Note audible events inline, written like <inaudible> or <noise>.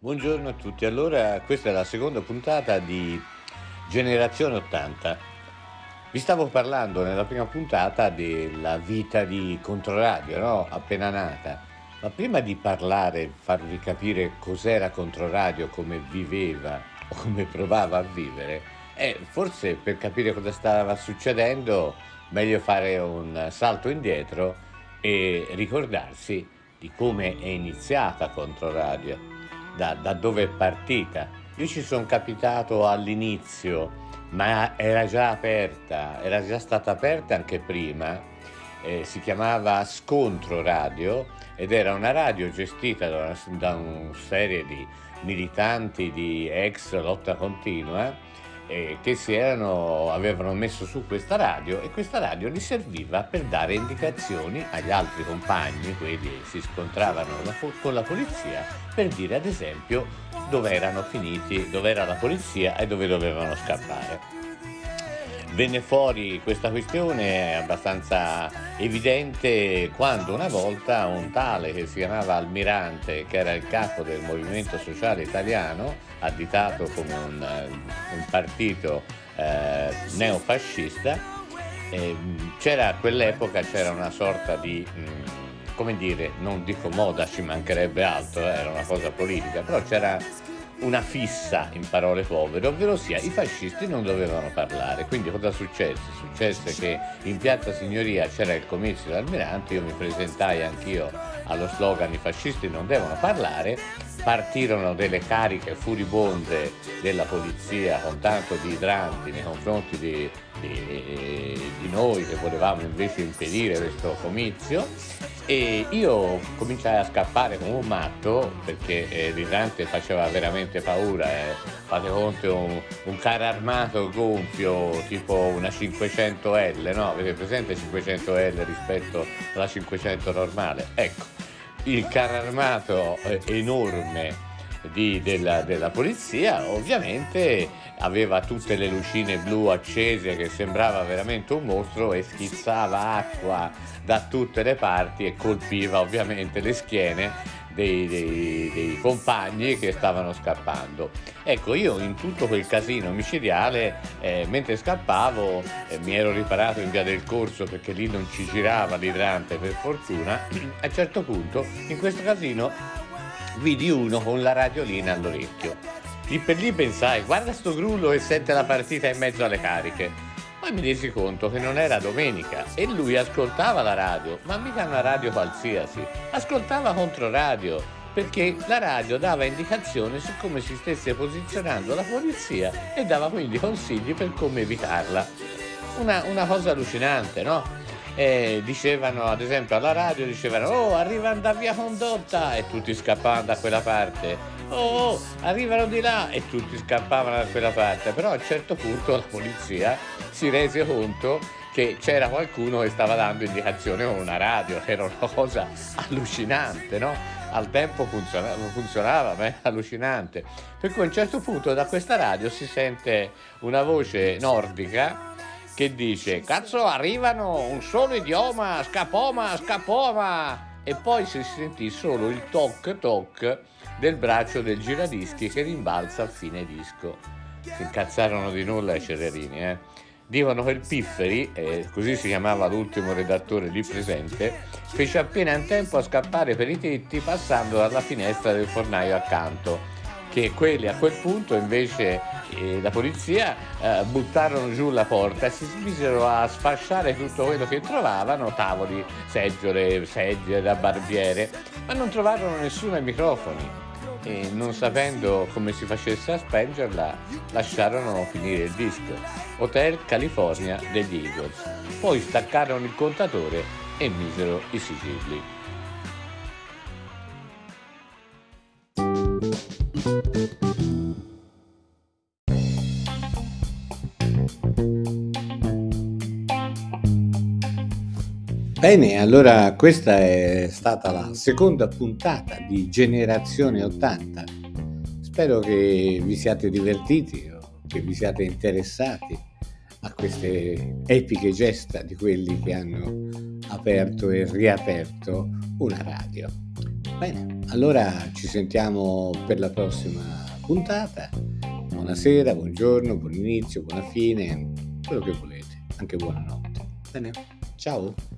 Buongiorno a tutti, allora questa è la seconda puntata di Generazione 80. Vi stavo parlando nella prima puntata della vita di Controradio, no? appena nata. Ma prima di parlare, farvi capire cos'era Controradio, come viveva o come provava a vivere, eh, forse per capire cosa stava succedendo, meglio fare un salto indietro e ricordarsi di come è iniziata Controradio, da, da dove è partita. Io ci sono capitato all'inizio, ma era già aperta, era già stata aperta anche prima, eh, si chiamava Scontro Radio ed era una radio gestita da una, da una serie di militanti di ex lotta continua eh, che erano, avevano messo su questa radio e questa radio gli serviva per dare indicazioni agli altri compagni, quelli che si scontravano con la polizia, per dire ad esempio dove erano finiti, dove era la polizia e dove dovevano scappare venne fuori questa questione abbastanza evidente quando una volta un tale che si chiamava Almirante, che era il capo del Movimento Sociale Italiano, additato come un, un partito eh, neofascista, eh, c'era a quell'epoca c'era una sorta di... Mh, mm, come dire, non dico moda, ci mancherebbe altro, eh, era una cosa politica, però c'era una fissa in parole povere, ovvero sia i fascisti non dovevano parlare. Quindi cosa successe? Successe che in Piazza Signoria c'era il comizio dell'almirante, io mi presentai anch'io allo slogan i fascisti non devono parlare, partirono delle cariche furibonde della polizia con tanto di idranti nei confronti di, di, di noi che volevamo invece impedire questo comizio e io cominciai a scappare come un matto perché eh, l'idrante faceva veramente paura. Eh. Fate conto un, un carro armato gonfio tipo una 500L, no? Avete presente 500L rispetto alla 500 normale? Ecco, il carro armato eh, enorme di, della, della, polizia ovviamente aveva tutte le lucine blu accese che sembrava veramente un mostro e schizzava acqua da tutte le parti e colpiva ovviamente le schiene dei, dei, dei, compagni che stavano scappando. Ecco, io in tutto quel casino micidiale, eh, mentre scappavo, eh, mi ero riparato in via del corso perché lì non ci girava l'idrante per fortuna, <clears throat> a un certo punto in questo casino vidi uno con la radiolina all'orecchio. Lì per lì pensai, guarda sto grullo che sente la partita in mezzo alle cariche. Poi mi resi conto che non era domenica e lui ascoltava la radio, ma mica una radio qualsiasi, ascoltava Controradio, perché la radio dava indicazioni su come si stesse posizionando la polizia e dava quindi consigli per come evitarla. Una, una cosa allucinante, no? Eh, dicevano ad esempio alla radio dicevano oh arrivano da via condotta e tutti scappavano da quella parte oh, oh arrivano di là e tutti scappavano da quella parte però a un certo punto la polizia si rese conto che c'era qualcuno che stava dando indicazione con una radio <laughs> era una cosa allucinante no? al tempo funzionava, funzionava, ma è allucinante. Per cui a un certo punto da questa radio si sente una voce nordica che dice cazzo arrivano un solo idioma, scapoma, scapoma e poi si sentì solo il toc toc del braccio del giradischi che rimbalza a fine disco. Si incazzarono di nulla i Cererini, eh. Dicono che il Pifferi, eh, così si chiamava l'ultimo redattore lì presente, fece appena in tempo a scappare per i tetti passando dalla finestra del fornaio accanto che quelli a quel punto invece eh, la polizia eh, buttarono giù la porta e si misero a sfasciare tutto quello che trovavano, tavoli, seggiole, sedie da barbiere, ma non trovarono nessuno ai microfoni e non sapendo come si facesse a spengerla lasciarono finire il disco. Hotel California degli Eagles. Poi staccarono il contatore e misero i sigilli. Bene, allora questa è stata la seconda puntata di Generazione 80. Spero che vi siate divertiti o che vi siate interessati a queste epiche gesta di quelli che hanno aperto e riaperto una radio. Bene, allora ci sentiamo per la prossima puntata. Buonasera, buongiorno, buon inizio, buona fine, quello che volete, anche buonanotte. Bene, ciao.